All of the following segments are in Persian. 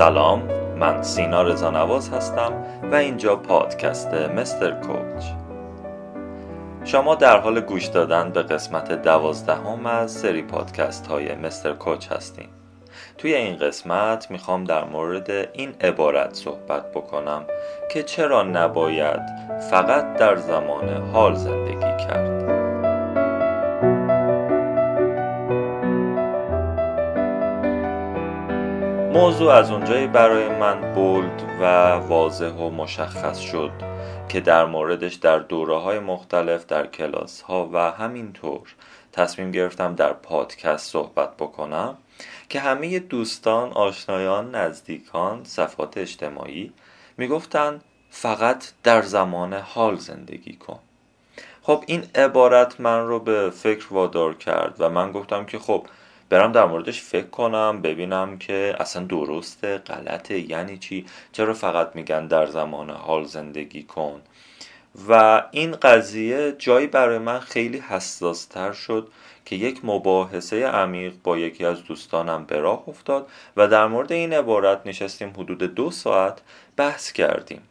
سلام من سینا رزانواز هستم و اینجا پادکست مستر کوچ. شما در حال گوش دادن به قسمت دوازدهم از سری پادکست های مستر کوچ هستین. توی این قسمت می‌خوام در مورد این عبارت صحبت بکنم که چرا نباید فقط در زمان حال زندگی موضوع از اونجایی برای من بولد و واضح و مشخص شد که در موردش در دوره های مختلف در کلاس ها و همینطور تصمیم گرفتم در پادکست صحبت بکنم که همه دوستان، آشنایان، نزدیکان، صفات اجتماعی می‌گفتن فقط در زمان حال زندگی کن. خب این عبارت من رو به فکر وادار کرد و من گفتم که خب برم در موردش فکر کنم ببینم که اصلا درسته غلطه یعنی چی؟ چرا فقط میگن در زمان حال زندگی کن؟ و این قضیه جایی برای من خیلی حساس تر شد که یک مباحثه عمیق با یکی از دوستانم به راه افتاد و در مورد این عبارت نشستیم حدود دو ساعت بحث کردیم.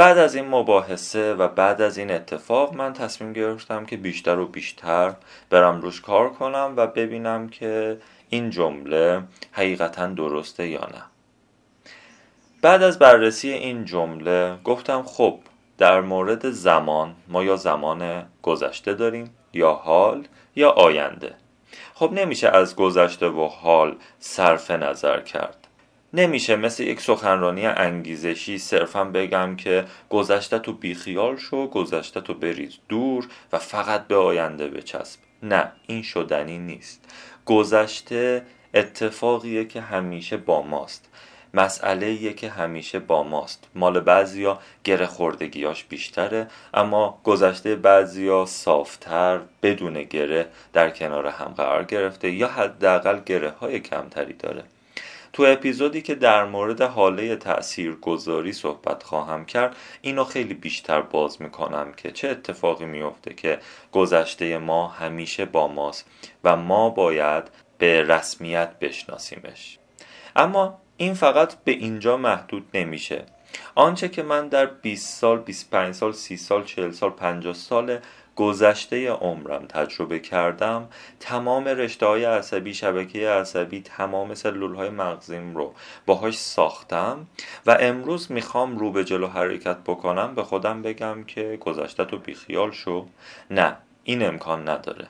بعد از این مباحثه و بعد از این اتفاق من تصمیم گرفتم که بیشتر و بیشتر برم روش کار کنم و ببینم که این جمله حقیقتا درسته یا نه. بعد از بررسی این جمله گفتم خب در مورد زمان ما یا زمان گذشته داریم یا حال یا آینده. خب نمیشه از گذشته و حال صرف نظر کرد. نمیشه مثل یک سخنرانی انگیزشی صرفا بگم که گذشته تو بیخیال شو گذشته تو بریز دور و فقط به آینده بچسب. نه این شدنی نیست. گذشته اتفاقیه که همیشه با ماست. مسئله که همیشه با ماست. مال بعضیا گره خوردگیاش بیشتره اما گذشته بعضیا صافتر بدون گره در کنار هم قرار گرفته یا حداقل گره های کمتری داره. تو اپیزودی که در مورد حاله تأثیر گذاری صحبت خواهم کرد اینو خیلی بیشتر باز می‌کنم که چه اتفاقی میفته که گذشته ما همیشه با ماست و ما باید به رسمیت بشناسیمش. اما این فقط به اینجا محدود نمیشه. آنچه که من در 20 سال 25 سال 30 سال 40 سال 50 سال گذشته عمرم تجربه کردم تمام رشته های عصبی شبکه عصبی تمام سلول های مغزیم رو باهاش ساختم و امروز می‌خوام رو به جلو حرکت بکنم به خودم بگم که گذشته تو بیخیال شو. نه این امکان نداره.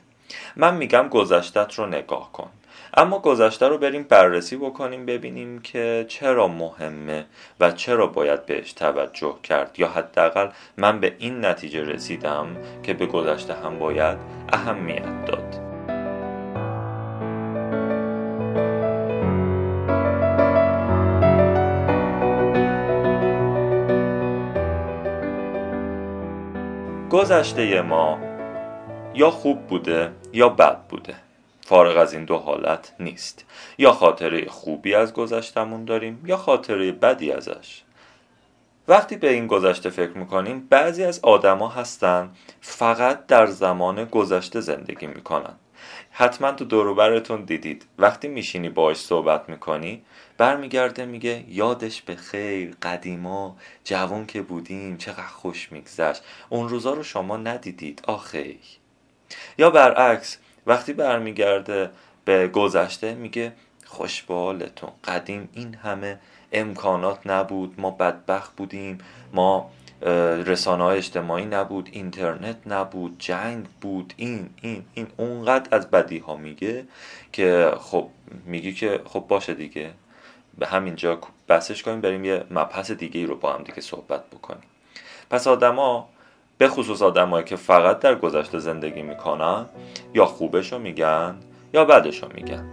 من میگم گذشتت رو نگاه کن. اما گذشته رو بریم بررسی بکنیم ببینیم که چرا مهمه و چرا باید بهش توجه کرد. یا حداقل من به این نتیجه رسیدم که به گذشته هم باید اهمیت داد. گذشته ما یا خوب بوده یا بد بوده. فارغ از این دو حالت نیست. یا خاطره خوبی از گذشتمون داریم یا خاطره بدی ازش. وقتی به این گذشته فکر می‌کنیم بعضی از آدما هستن فقط در زمان گذشته زندگی می‌کنن. حتما تو دوروبرتون دیدید وقتی میشینی باش صحبت می‌کنی برمیگرده میگه یادش به خیر قدیما جوان که بودیم چقدر خوش میگذشت. اون روزا رو شما ندیدید آخی. یا برعکس وقتی برمیگرده به گذشته میگه خوشبالتون. قدیم این همه امکانات نبود. ما بدبخت بودیم. ما رسانه های اجتماعی نبود. اینترنت نبود. جنگ بود. این این این. اونقدر از بدی ها میگه که خب میگی که خب باشه دیگه. به همینجا بسش کنیم. بریم یه مبحث دیگه ای رو با هم دیگه صحبت بکنیم. پس آدما به خصوص آدمایی که فقط در گذشته زندگی می‌کنن یا خوبشو میگن یا بدشو میگن.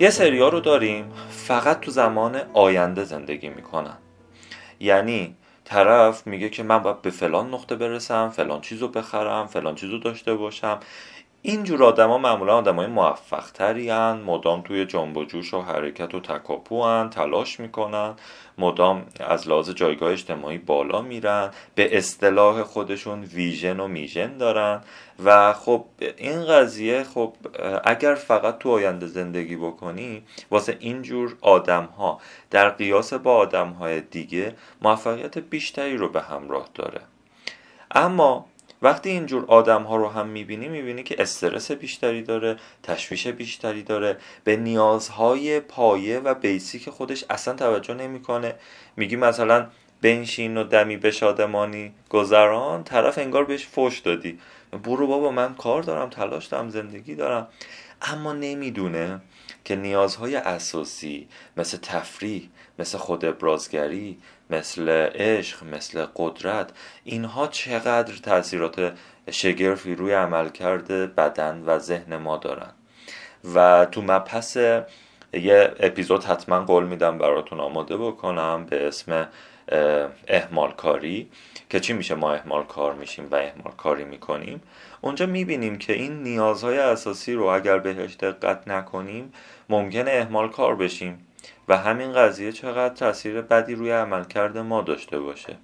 یه سریا رو داریم فقط تو زمان آینده زندگی می‌کنن. یعنی طرف میگه که من باید به فلان نقطه برسم فلان چیزو بخرم فلان چیزو داشته باشم. اینجور آدما معمولا آدمای موفق مدام توی جنب و جوش و حرکت و تکاپو هن تلاش می‌کنن. مدام از لحاظ جایگاه اجتماعی بالا میرن. به اصطلاح خودشون ویژن و میژن دارن. و خب این قضیه خب اگر فقط تو آینده زندگی بکنی واسه اینجور آدم ها در قیاس با آدم های دیگه موفقیت بیشتری رو به همراه داره. اما وقتی اینجور آدم ها رو هم می‌بینی می‌بینی که استرس بیشتری داره تشویش بیشتری داره به نیازهای پایه و بیسیک خودش اصلا توجه نمی‌کنه. میگی مثلا بنشین و دمی به شادمانی. گذران طرف انگار بهش فوش دادی. برو بابا من کار دارم تلاش دارم زندگی دارم. اما نمی‌دونه که نیازهای اساسی مثل تفریح مثل خود ابرازگری مثل عشق مثل قدرت اینها چقدر تاثیرات شگرفی روی عملکرد بدن و ذهن ما دارن. و تو مبحث یه اپیزود حتما قول میدم براتون آماده بکنم به اسم احمال کاری که چی میشه ما احمال کار میشیم و احمال کاری می‌کنیم. اونجا می‌بینیم که این نیازهای اساسی رو اگر بهش دقت نکنیم ممکنه احمال کار بشیم. و همین قضیه چقدر تاثیر بدی روی عملکرد ما داشته باشه.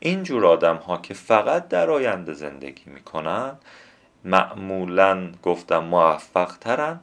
این جور آدم ها که فقط در آینده زندگی می‌کنن معمولا گفتم موفق ترن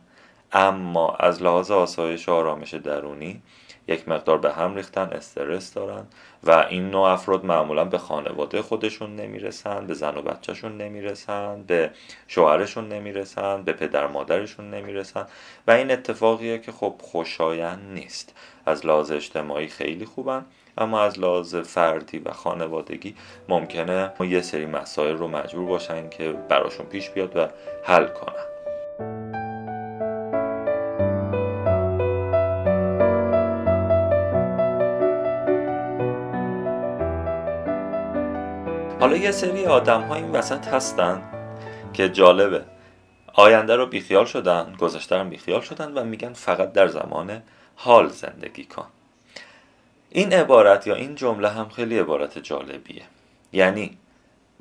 اما از لحاظ آسایش و آرامش درونی یک مقدار به هم ریختن استرس دارن و این نوع افراد معمولا به خانواده خودشون نمی‌رسن به زن و بچهشون نمی‌رسن به شوهرشون نمی‌رسن به پدر مادرشون نمی‌رسن. و این اتفاقیه که خب خوشایند نیست. از لحاظ اجتماعی خیلی خوبن اما از لحاظ فردی و خانوادگی ممکنه یه سری مسائل رو مجبور باشن که براشون پیش بیاد و حل کنن. حالا یه سری آدم ها این وسط هستن که جالبه. آینده رو بیخیال شدن گذشته رو بیخیال شدن و میگن فقط در زمان حال زندگی کن. این عبارت یا این جمله هم خیلی عبارت جالبیه. یعنی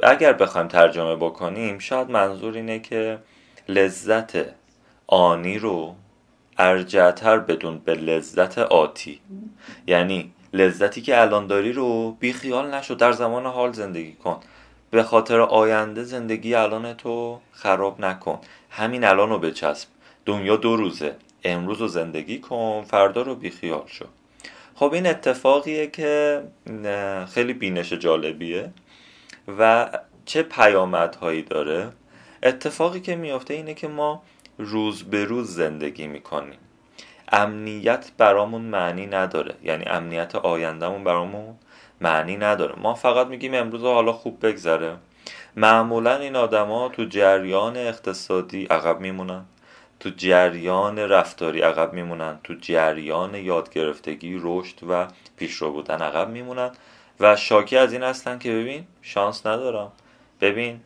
اگر بخوایم ترجمه بکنیم شاید منظور اینه که لذت آنی رو ارجعتر بدون به لذت آتی. یعنی لذتی که الان داری رو بی خیال نشو در زمان حال زندگی کن. به خاطر آینده زندگی الان تو خراب نکن. همین الان رو بچسب. دنیا دو روزه. امروز رو زندگی کن فردا رو بیخیال شو. خب این اتفاقیه که خیلی بینش جالبیه و چه پیامدهایی داره؟ اتفاقی که میافته اینه که ما روز به روز زندگی می‌کنیم. امنیت برامون معنی نداره. یعنی امنیت آیندهمون برامون معنی نداره. ما فقط میگیم امروز حالا خوب بگذره. معمولا این آدما تو جریان اقتصادی عقب میمونن. تو جریان رفتاری عقب میمونن. تو جریان یادگرفتگی رشد و پیشرو بودن عقب میمونن. و شاکی از این هستن که ببین شانس ندارم. ببین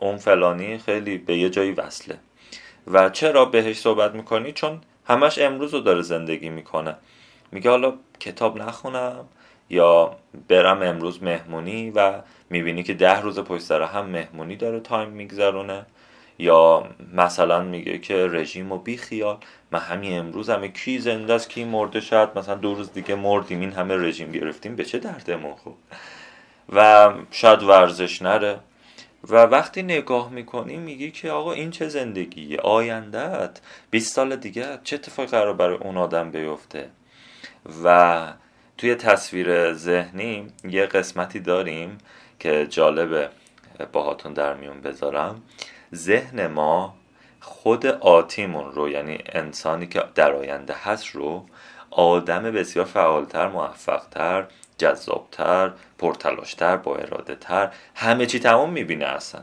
اون فلانی خیلی به یه جایی وصله. و چرا بهش صحبت می‌کنی؟ چون همش امروز رو داره زندگی می‌کنه. میگه حالا کتاب نخونم یا برم امروز مهمونی و می‌بینی که ده روز پشت سر هم مهمونی داره تایم میگذرونه. یا مثلا میگه که رژیم و بی خیال من همین امروز همه کی زنده است کی مرده شد مثلا دو روز دیگه مردیم این همه رژیم گرفتیم به چه دردمون خوب و شاید ورزش نره. و وقتی نگاه می‌کنی میگی که آقا این چه زندگیه؟ آیندهت 20 سال دیگه چه اتفاقی قرار برای اون آدم بیفته؟ و توی تصویر ذهنی یه قسمتی داریم که جالبه باهاتون در میون بذارم. ذهن ما خود آتیمون رو یعنی انسانی که در آینده هست رو آدم بسیار فعالتر موفقتر جذابتر پرتلاشتر با اراده تر همه چی تمام می‌بینه اصلا.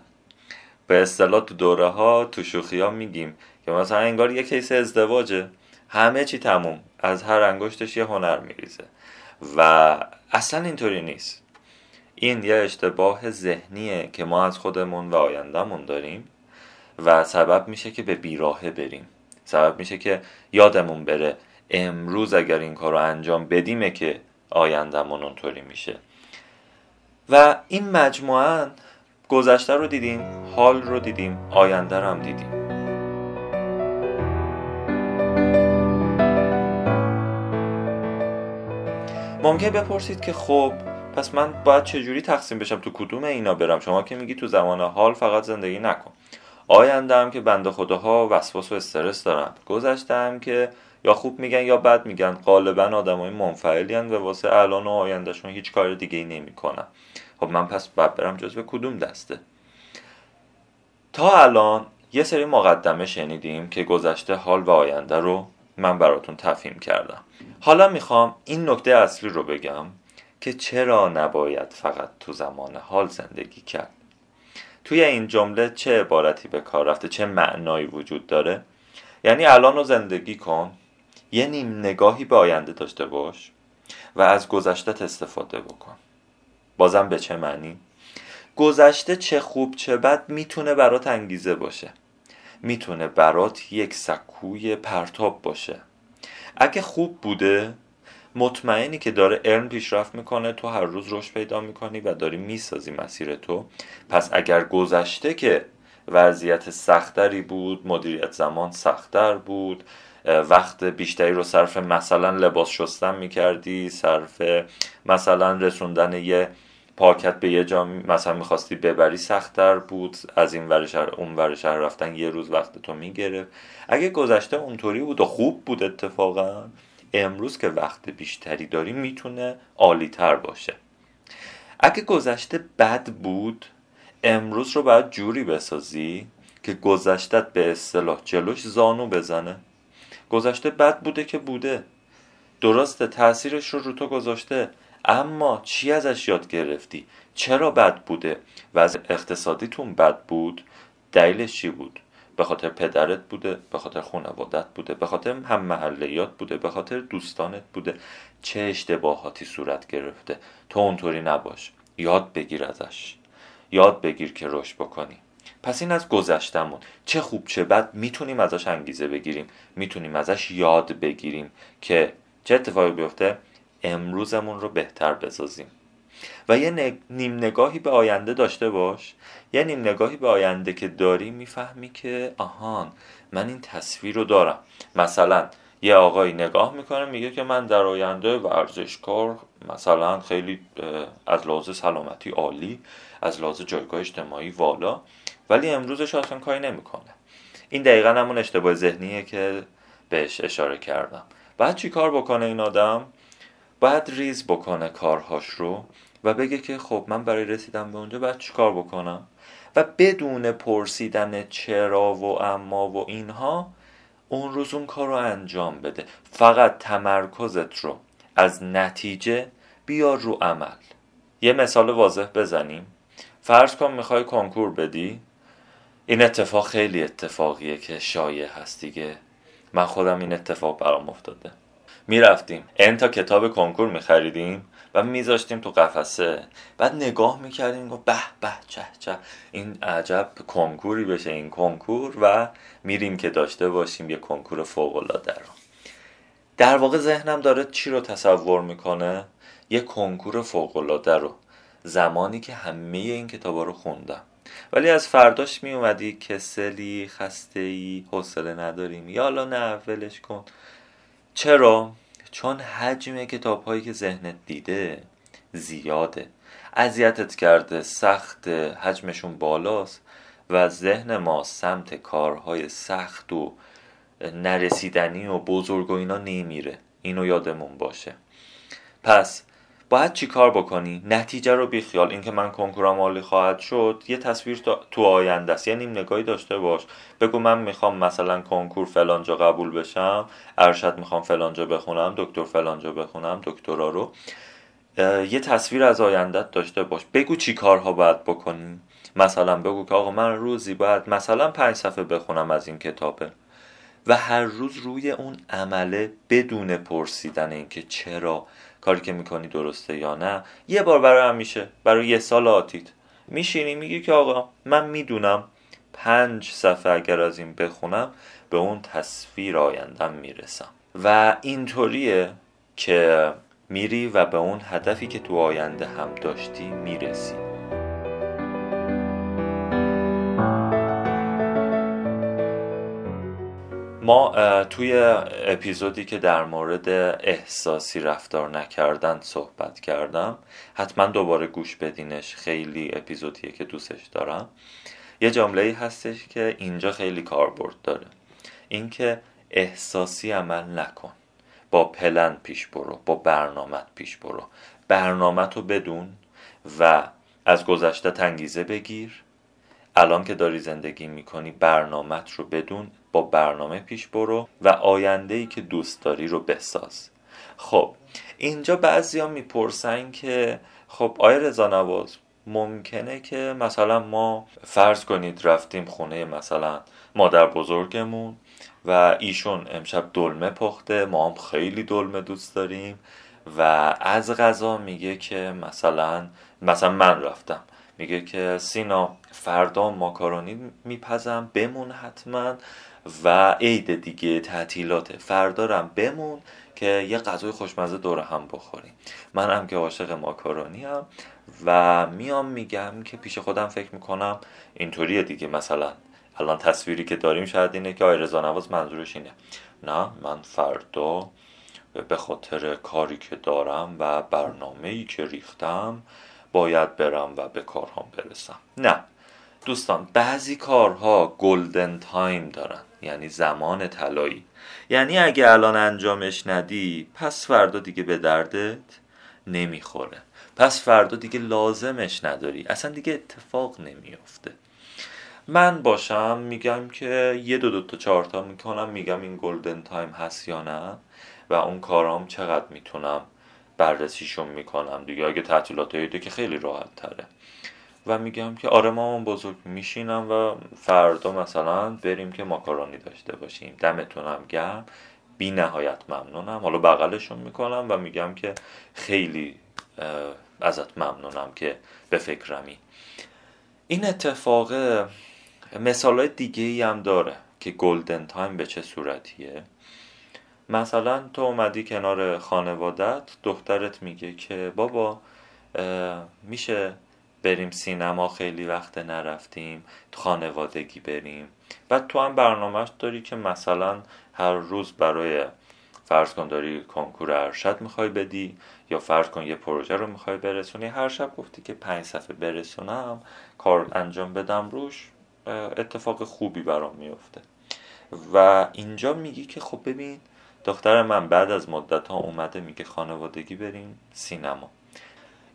به اصطلاح تو دوره ها تو شوخی ها میگیم که مثلا انگار یه کیس ازدواجه. همه چی تموم. از هر انگشتش یه هنر میریزه. و اصلا اینطوری نیست. این یه اشتباه ذهنیه که ما از خودمون و آیندهمون داریم و سبب میشه که به بیراهه بریم. سبب میشه که یادمون بره امروز اگر این کار رو انجام بدیمه که آیندهمون اونطوری میشه. و این مجموعا گذشته رو دیدیم حال رو دیدیم آینده رو هم دیدیم. ممکن بپرسید که خب پس من باید چجوری تقسیم بشم؟ تو کدوم اینا برم؟ شما که میگی تو زمان حال فقط زندگی نکن. آیندم که بنده خداها وسواس و استرس دارم گذشتم که یا خوب میگن یا بد میگن. غالبا آدمای منفعلی و واسه الان و آیندهشون هیچ کار دیگه ای نمی‌کنن. خب من پس باید برم جزو کدوم دسته؟ تا الان یه سری مقدمه شنیدیم که گذشته حال و آینده رو من براتون تفهیم کردم. حالا می‌خوام این نکته اصلی رو بگم که چرا نباید فقط تو زمان حال زندگی کرد؟ توی این جمله چه عبارتی به کار رفته چه معنایی وجود داره؟ یعنی الان رو زندگی کن یه نیم نگاهی به آینده داشته باش و از گذشته استفاده بکن. بازم به چه معنی؟ گذشته چه خوب چه بد می‌تونه برات انگیزه باشه. می‌تونه برات یک سکوی پرتاب باشه. اگه خوب بوده مطمئنی که داره علم پیشرفت می‌کنه تو هر روز رشد پیدا می‌کنی و داری می‌سازی مسیر تو. پس اگر گذشته که وضعیت سختری بود مدیریت زمان سختتر بود وقت بیشتری رو صرف مثلا لباس شستن می‌کردی صرف مثلا رسوندن یه پاکت به یه جا مثلا می‌خواستی ببری سختتر بود از این ور شهر اون ور شهر رفتن یه روز وقت تو می‌گرفت. اگه گذشته اونطوری بود و خوب بود اتفاقا امروز که وقت بیشتری داری می‌تونه عالی تر باشه. اگه گذشته بد بود امروز رو باید جوری بسازی که گذشتت به اصطلاح جلوش زانو بزنه. گذشته بد بوده که بوده. درسته تاثیرش رو رو تو گذاشته اما چی ازش یاد گرفتی؟ چرا بد بوده؟ و از اقتصادیتون بد بود؟ دلیلش چی بود؟ به خاطر پدرت بوده به خاطر خانوادت بوده به خاطر هم محلیات بوده به خاطر دوستانت بوده. چه اشتباهاتی صورت گرفته؟ تو اونطوری نباش. یاد بگیر ازش. یاد بگیر که رشد بکنی. پس این از گذشتمون. چه خوب چه بد می‌تونیم ازش انگیزه بگیریم. می‌تونیم ازش یاد بگیریم که چه اتفاقی بیفته؟ امروزمون رو بهتر بسازیم. و یه نیم نگاهی به آینده داشته باش. یه نیم نگاهی به آینده که داری می‌فهمی که آهان من این تصویر رو دارم. مثلا یه آقایی نگاه می‌کنه میگه که من در آینده ورزشکار مثلا خیلی از لحاظ سلامتی عالی از لحاظ جایگاه اجتماعی والا. ولی امروزش اصلا کاری نمی‌کنه. این دقیقا همون اشتباه ذهنیه که بهش اشاره کردم. بعد چی کار بکنه این آدم؟ باید ریز بکنه کارهاش رو و بگه که خب من برای رسیدن به اونجا باید چیکار بکنم؟ و بدون پرسیدن چرا و اما و اینها اون روز اون کار رو انجام بده. فقط تمرکزت رو از نتیجه بیار رو عمل. یه مثال واضح بزنیم. فرض کن می‌خوای کنکور بدی. این اتفاق خیلی اتفاقیه که شایع هست دیگه. من خودم این اتفاق برام افتاده. می‌رفتیم. این تا کتاب کنکور میخریدیم و میذاشتیم تو قفسه. بعد نگاه می‌کردیم گفت به به چه چه. این عجب کنکوری بشه این کنکور و میریم که داشته باشیم یه کنکور فوق العاده رو. در واقع ذهنم داره چی رو تصور می‌کنه؟ یه کنکور فوق العاده رو. زمانی که همه این کتابا رو خوندم. ولی از فرداش می اومدی کسلی خسته ای حوصله نداریم. یالا نه ولش کن. چرا؟ چون حجم کتاب هایی که ذهنت دیده زیاده. اذیتت کرده سخت حجمشون بالاست و ذهن ما سمت کارهای سخت و نرسیدنی و بزرگ و اینا نمیره. اینو یادمون باشه. پس باید چی کار بکنی؟ نتیجه رو بیخیال. اینکه من کنکورم عالی خواهد شد یه تصویر تو آینده است. یه نیم نگاهی داشته باش. بگو من می‌خوام مثلا کنکور فلانجا قبول بشم. ارشد می‌خوام فلانجا بخونم. دکتر فلانجا بخونم. دکترا رو. یه تصویر از آیندت داشته باش. بگو چی کارها باید بکنی. مثلا بگو که آقا من روزی باید مثلا پنج صفحه بخونم از این کتابه. و هر روز روی اون عمله بدون پرسیدن اینکه چرا کاری که می‌کنی درسته یا نه. یه بار برای همیشه برای یه سال آتیت. میشینی میگی که آقا من می‌دونم پنج صفحه اگر از این بخونم به اون تصویر آیندم می‌رسم. و اینطوریه که میری و به اون هدفی که تو آینده هم داشتی می‌رسی. ما توی اپیزودی که در مورد احساسی رفتار نکردن صحبت کردم. حتما دوباره گوش بدینش. خیلی اپیزودیه که دوستش دارم. یه جمله هستش که اینجا خیلی کاربرد داره. اینکه احساسی عمل نکن. با پلن پیش برو. با برنامت پیش برو. برنامه رو بدون و از گذشته تنگیزه بگیر. الان که داری زندگی می‌کنی برنامت رو بدون. با برنامه پیش برو و آینده ای که دوست داری رو بساز. خب اینجا بعضیا می‌پرسن که خب آیا رضا نواز ممکنه که مثلا ما فرض کنید رفتیم خونه مثلا مادر بزرگمون و ایشون امشب دلمه پخته ما هم خیلی دلمه دوست داریم و از غذا میگه که مثلا مثلا من رفتم. میگه که سینا فردا ماکارونی میپزم بمون حتما. و عید دیگه تعطیلاته فردارم بمون که یه غذای خوشمزه دور هم بخوریم. منم که عاشق ماکارونی‌ام و میام میگم که پیش خودم فکر می‌کنم اینطوریه دیگه. مثلا الان تصویری که داریم شاید اینه که آقای رضا نواز منظورش اینه. نه من فردا به خاطر کاری که دارم و برنامه ای که ریختم باید برم و به کارهام برسم. نه دوستان بعضی کارها golden time دارن. یعنی زمان طلایی. یعنی اگه الان انجامش ندی پس فردا دیگه به دردت نمی‌خوره. پس فردا دیگه لازمش نداری. اصلا دیگه اتفاق نمیافته. من باشم میگم که یه دو دو تا چهار تا می‌کنم میگم این گلدن تایم هست یا نه و اون کارام چقدر می‌تونم بررسیشون می‌کنم دیگه. اگه تعطیلات عیده که خیلی راحت تره. و میگم که آره مامان بزرگ میشینم و فردا مثلا بریم که ماکارونی داشته باشیم. دمتونم گرم. بی نهایت ممنونم. حالا بغلشون می‌کنم و میگم که خیلی ازت ممنونم که به فکرمی. این اتفاق مثال دیگه ای هم داره که گلدن تایم به چه صورتیه. مثلا تو اومدی کنار خانوادت دخترت میگه که بابا میشه بریم سینما خیلی وقت نرفتیم خانوادگی بریم. بعد تو هم برنامهش داری که مثلا هر روز برای فرض کن داری کنکور ارشد می‌خوای بدی یا فرض کن یه پروژه رو می‌خوای برسونی هر شب گفتی که پنج صفحه برسونم کار انجام بدم روش اتفاق خوبی برام میفته و اینجا میگی که خب ببین دختر من بعد از مدت ها اومده میگه خانوادگی بریم سینما.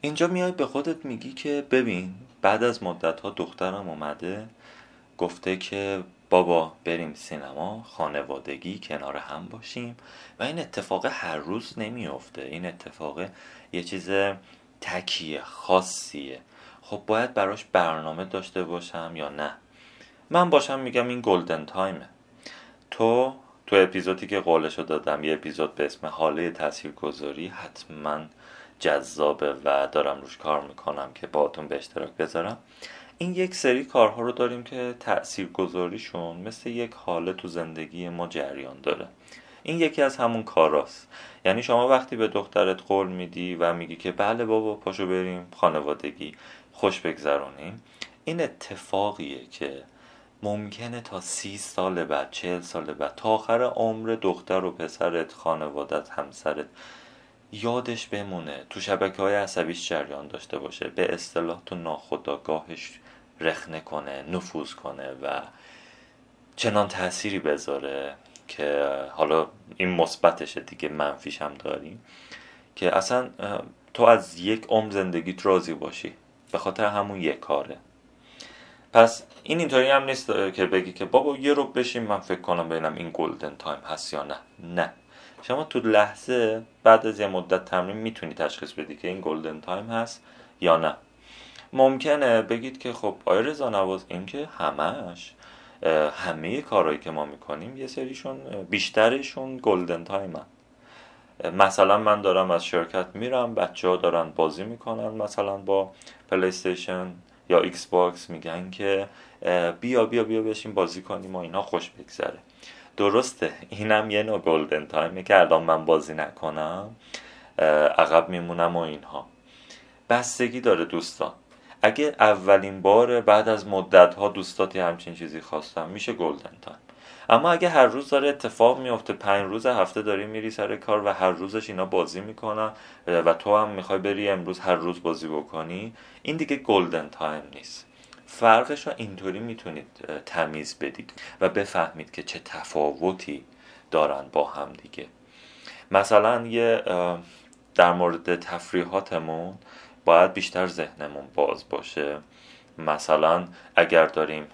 اینجا میای به خودت میگی که ببین بعد از مدت ها دخترم اومده گفته که بابا بریم سینما خانوادگی کنار هم باشیم. و این اتفاق هر روز نمیافته. این اتفاق یه چیز تکیه خاصیه. خب باید براش برنامه داشته باشم یا نه؟ من باشم میگم این گلدن تایمه. تو تو اپیزودی که قولشو دادم یه اپیزود به اسم حاله تاثیرگذاری حتما جذابه و دارم روش کار می‌کنم که باهاتون به اشتراک بذارم. این یک سری کارها رو داریم که تأثیر گذاریشون مثل یک حاله تو زندگی ما جریان داره. این یکی از همون کاراست. یعنی شما وقتی به دخترت قول میدی و میگی که بله بابا پاشو بریم خانوادگی خوش بگذرونیم این اتفاقیه که ممکنه تا سی سال بعد چهل سال بعد تا آخر عمر دختر و پسرت خانوادت همسرت یادش بمونه تو شبکه های عصبیش جریان داشته باشه به اصطلاح تو ناخداگاهش رخنه کنه نفوذ کنه و چنان تأثیری بذاره که حالا این مثبتشه دیگه منفیش هم داریم که اصلا تو از یک عمر زندگیت راضی باشی به خاطر همون یک کاره. پس این اینطوری هم نیست که بگی که بابا یه رو بشیم من فکر کنم ببینم این گلدن تایم هست یا نه. نه. شما تو لحظه بعد از یه مدت تمرین می‌تونی تشخیص بدی که این golden time هست یا نه. ممکنه بگید که خب آقا رضا نواز این که همش همه کارهایی که ما می‌کنیم یه سریشون بیشترشون golden time مثلا من دارم از شرکت میرم بچه ها دارن بازی می‌کنن مثلا با پلی‌استیشن یا ایکس باکس میگن که بیا بیا بیا بشین بازی کنیم و اینا خوش بگذره. درسته. اینم یه نوع golden time ه که الان من بازی نکنم عقب میمونم و اینها. بستگی داره دوستان. اگه اولین بار بعد از مدت ها دوستات یه همچین چیزی خواستن میشه golden time اما اگه هر روز داره اتفاق میفته پنج روز هفته داری میری سر کار و هر روزش اینا بازی می‌کنن و تو هم می‌خوای بری امروز هر روز بازی بکنی این دیگه گلدن تایم نیست. فرقش رو اینطوری می‌تونید تمیز بدید و بفهمید که چه تفاوتی دارن با هم دیگه. مثلا یه در مورد تفریحاتمون باید بیشتر ذهنمون باز باشه. مثلا اگر داریم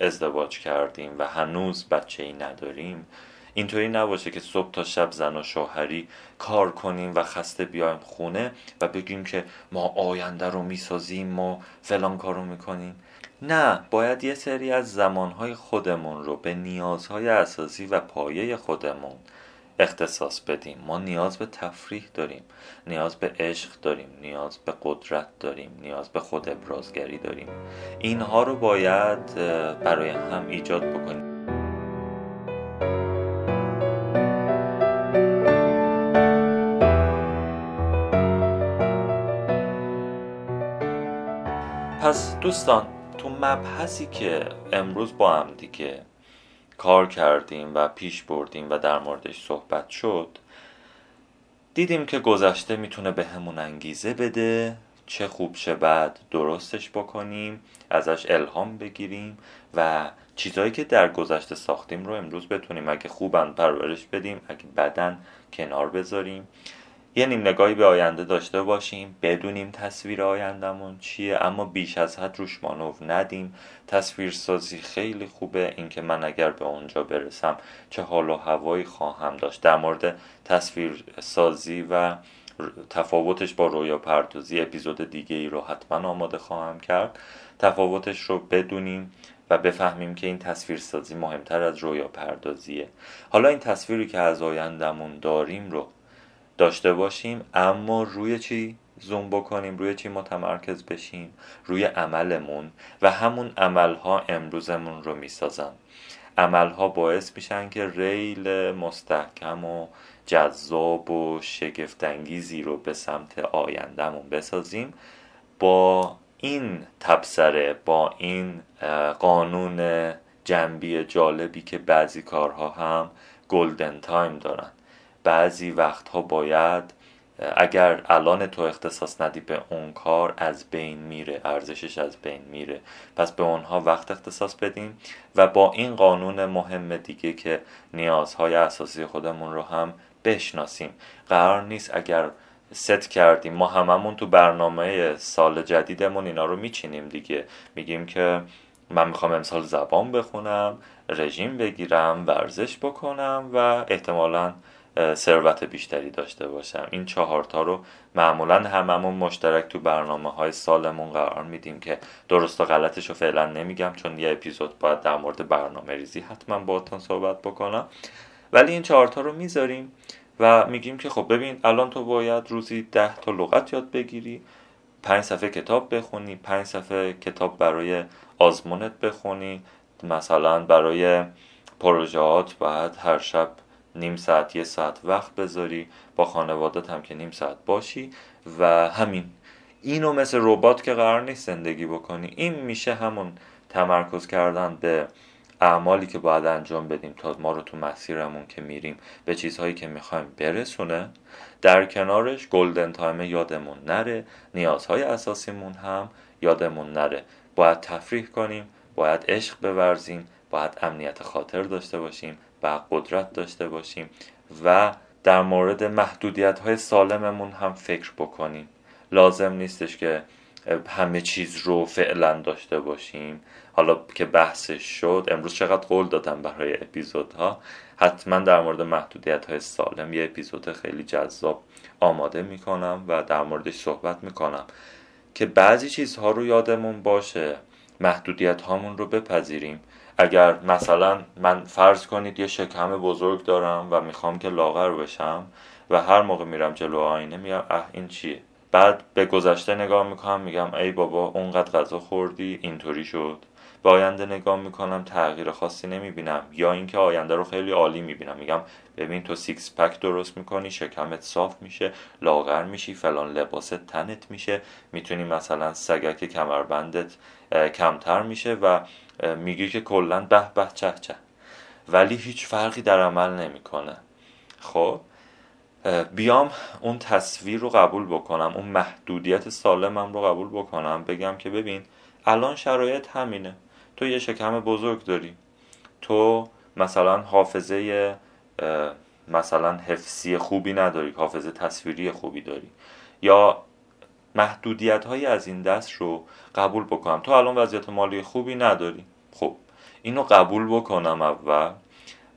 ازدواج کردیم و هنوز بچه ای نداریم اینطوری نباشه که صبح تا شب زن و شوهری کار کنیم و خسته بیایم خونه و بگیم که ما آینده رو می‌سازیم ما فلان کار رو می‌کنیم. نه باید یه سری از زمانهای خودمون رو به نیازهای اساسی و پایه خودمون اختصاص بدیم. ما نیاز به تفریح داریم نیاز به عشق داریم نیاز به قدرت داریم نیاز به خود ابرازگری داریم. اینها رو باید برای هم ایجاد بکنیم. پس دوستان تو مبحثی که امروز با هم دیگه کار کردیم و پیش بردیم و در موردش صحبت شد دیدیم که گذشته می‌تونه به همون انگیزه بده چه خوب چه بد درستش بکنیم ازش الهام بگیریم و چیزهایی که در گذشته ساختیم رو امروز بتونیم اگه خوبن پرورش بدیم اگه بدن کنار بذاریم. یه نیم نگاهی به آینده داشته باشیم بدونیم تصویر آیندهمون چیه اما بیش از حد روش مانو ندیم. تصویر سازی خیلی خوبه اینکه من اگر به اونجا برسم چه حال و هوایی خواهم داشت. در مورد تصویر سازی و تفاوتش با رویا پردازی اپیزود دیگه ای رو حتما آماده خواهم کرد. تفاوتش رو بدونیم و بفهمیم که این تصویر سازی مهمتر از رویا پردازیه. حالا این تصویری که از آیندهمون داریم رو داشته باشیم اما روی چی زوم بکنیم روی چی متمرکز بشیم؟ روی عملمون و همون عملها امروزمون رو می‌سازن. عملها باعث میشن که ریل مستحکم و جذاب و شگفتانگیزی رو به سمت آیندهمون بسازیم. با این تبصره با این قانون جنبی جالبی که بعضی کارها هم golden time دارن. بعضی وقتها باید اگر الان تو اختصاص ندی به اون کار از بین میره ارزشش از بین میره. پس به اونها وقت اختصاص بدیم و با این قانون مهم دیگه که نیازهای اساسی خودمون رو هم بشناسیم. قرار نیست اگر ست کردیم. ما هممون تو برنامه سال جدیدمون اینا رو میچینیم دیگه. میگیم که من می‌خوام امسال زبان بخونم رژیم بگیرم ورزش بکنم و احتمالا ثروت بیشتری داشته باشم. این چهارتا رو معمولا هممون مشترک تو برنامه های سالمون قرار میدیم که درست و غلطش رو فعلا نمیگم چون یه اپیزود باید در مورد برنامه ریزی حتما باهاتون صحبت بکنم. ولی این چهارتا رو می‌ذاریم و میگیم که خب ببین الان تو باید روزی ده تا لغت یاد بگیری پنج صفحه کتاب بخونی پنج صفحه کتاب برای آزمونت بخونی مثلا برای پروژهات باید هر شب نیم ساعت یه ساعت وقت بذاری با خانوادت هم که نیم ساعت باشی و همین. اینو مثل ربات که قرار نیست زندگی بکنی. این میشه همون تمرکز کردن به اعمالی که باید انجام بدیم تا ما رو تو مسیرمون که میریم به چیزهایی که می‌خوایم برسونه. در کنارش گلدن تایم یادمون نره نیازهای اساسیمون هم یادمون نره. باید تفریح کنیم باید عشق بورزیم باید امنیت خاطر داشته باشیم و قدرت داشته باشیم و در مورد محدودیت های سالممون هم فکر بکنیم. لازم نیستش که همه چیز رو فعلا داشته باشیم. حالا که بحثش شد امروز چقدر قول دادم برای اپیزودها. حتما در مورد محدودیت های سالم یه اپیزود خیلی جذاب آماده می‌کنم و در موردش صحبت می‌کنم. که بعضی چیزها رو یادمون باشه. محدودیت هامون رو بپذیریم. اگر مثلا من فرض کنید یه شکم بزرگ دارم و می‌خوام که لاغر بشم و هر موقع میرم جلو آینه میگم اه این چیه؟ بعد به گذشته نگاه می‌کنم میگم ای بابا اونقدر غذا خوردی اینطوری شد. به آینده نگاه می‌کنم تغییر خاصی نمی‌بینم یا اینکه آینده رو خیلی عالی می‌بینم. میگم ببین تو six pack درست می‌کنی شکمت صاف میشه لاغر میشی فلان لباست تنت میشه می‌تونی مثلا سگک کمربندت کمتر میشه و میگی که کلا به به چه چه. ولی هیچ فرقی در عمل نمی‌کنه. خب بیام اون تصویر رو قبول بکنم اون محدودیت سالمم رو قبول بکنم. بگم که ببین الان شرایط همینه. تو یه شکم بزرگ داری. تو مثلا حافظه مثلا حفظی خوبی نداری حافظه تصویری خوبی داری. یا محدودیت هایی از این دست رو قبول بکنم. تو الان وضعیت مالی خوبی نداری. خب اینو قبول بکنم اول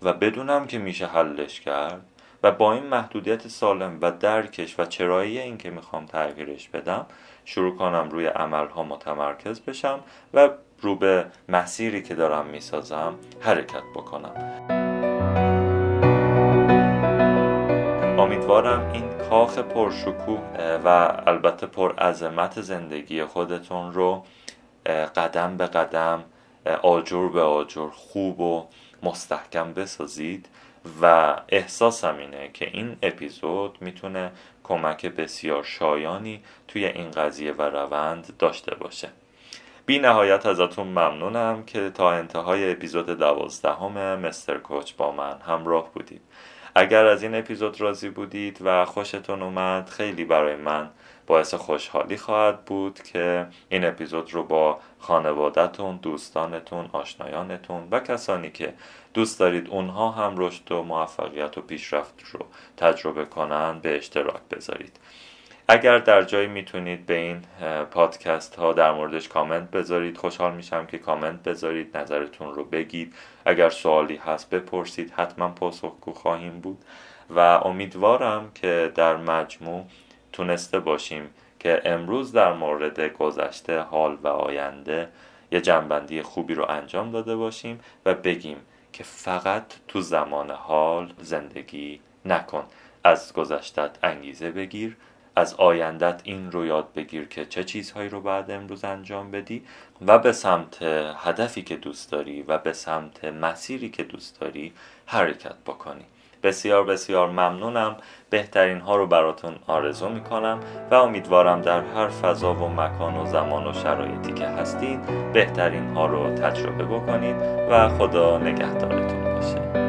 و بدونم که میشه حلش کرد و با این محدودیت سالم و درکش و چرایی این که می‌خوام تغییرش بدم شروع کنم روی عملها متمرکز بشم و رو به مسیری که دارم می‌سازم حرکت بکنم. امیدوارم این کاخ پرشکوه و البته پر عظمت زندگی خودتون رو قدم به قدم آجر به آجر خوب و مستحکم بسازید. و احساسم اینه که این اپیزود می‌تونه کمک بسیار شایانی توی این قضیه و روند داشته باشه. بی نهایت ازتون ممنونم که تا انتهای اپیزود دوازدهم مستر کوچ با من همراه بودید. اگر از این اپیزود راضی بودید و خوشتون اومد خیلی برای من باعث خوشحالی خواهد بود که این اپیزود رو با خانوادهتون، دوستانتون، آشنایانتون و کسانی که دوست دارید اونها هم رشد و موفقیت و پیشرفت رو تجربه کنن به اشتراک بذارید. اگر در جایی می‌تونید به این پادکست ها در موردش کامنت بذارید خوشحال میشم که کامنت بذارید نظرتون رو بگید. اگر سوالی هست بپرسید حتما پاسخگو خواهیم بود. و امیدوارم که در مجموع تونسته باشیم که امروز در مورد گذشته حال و آینده یه جنبندی خوبی رو انجام داده باشیم و بگیم که فقط تو زمان حال زندگی نکن. از گذشتت انگیزه بگیر از آیندت این رو یاد بگیر که چه چیزهایی رو بعد امروز انجام بدی و به سمت هدفی که دوست داری و به سمت مسیری که دوست داری حرکت بکنی. بسیار بسیار ممنونم. بهترین ها رو براتون آرزو می‌کنم و امیدوارم در هر فضا و مکان و زمان و شرایطی که هستید بهترین ها رو تجربه بکنید و خدا نگهدارتون باشه.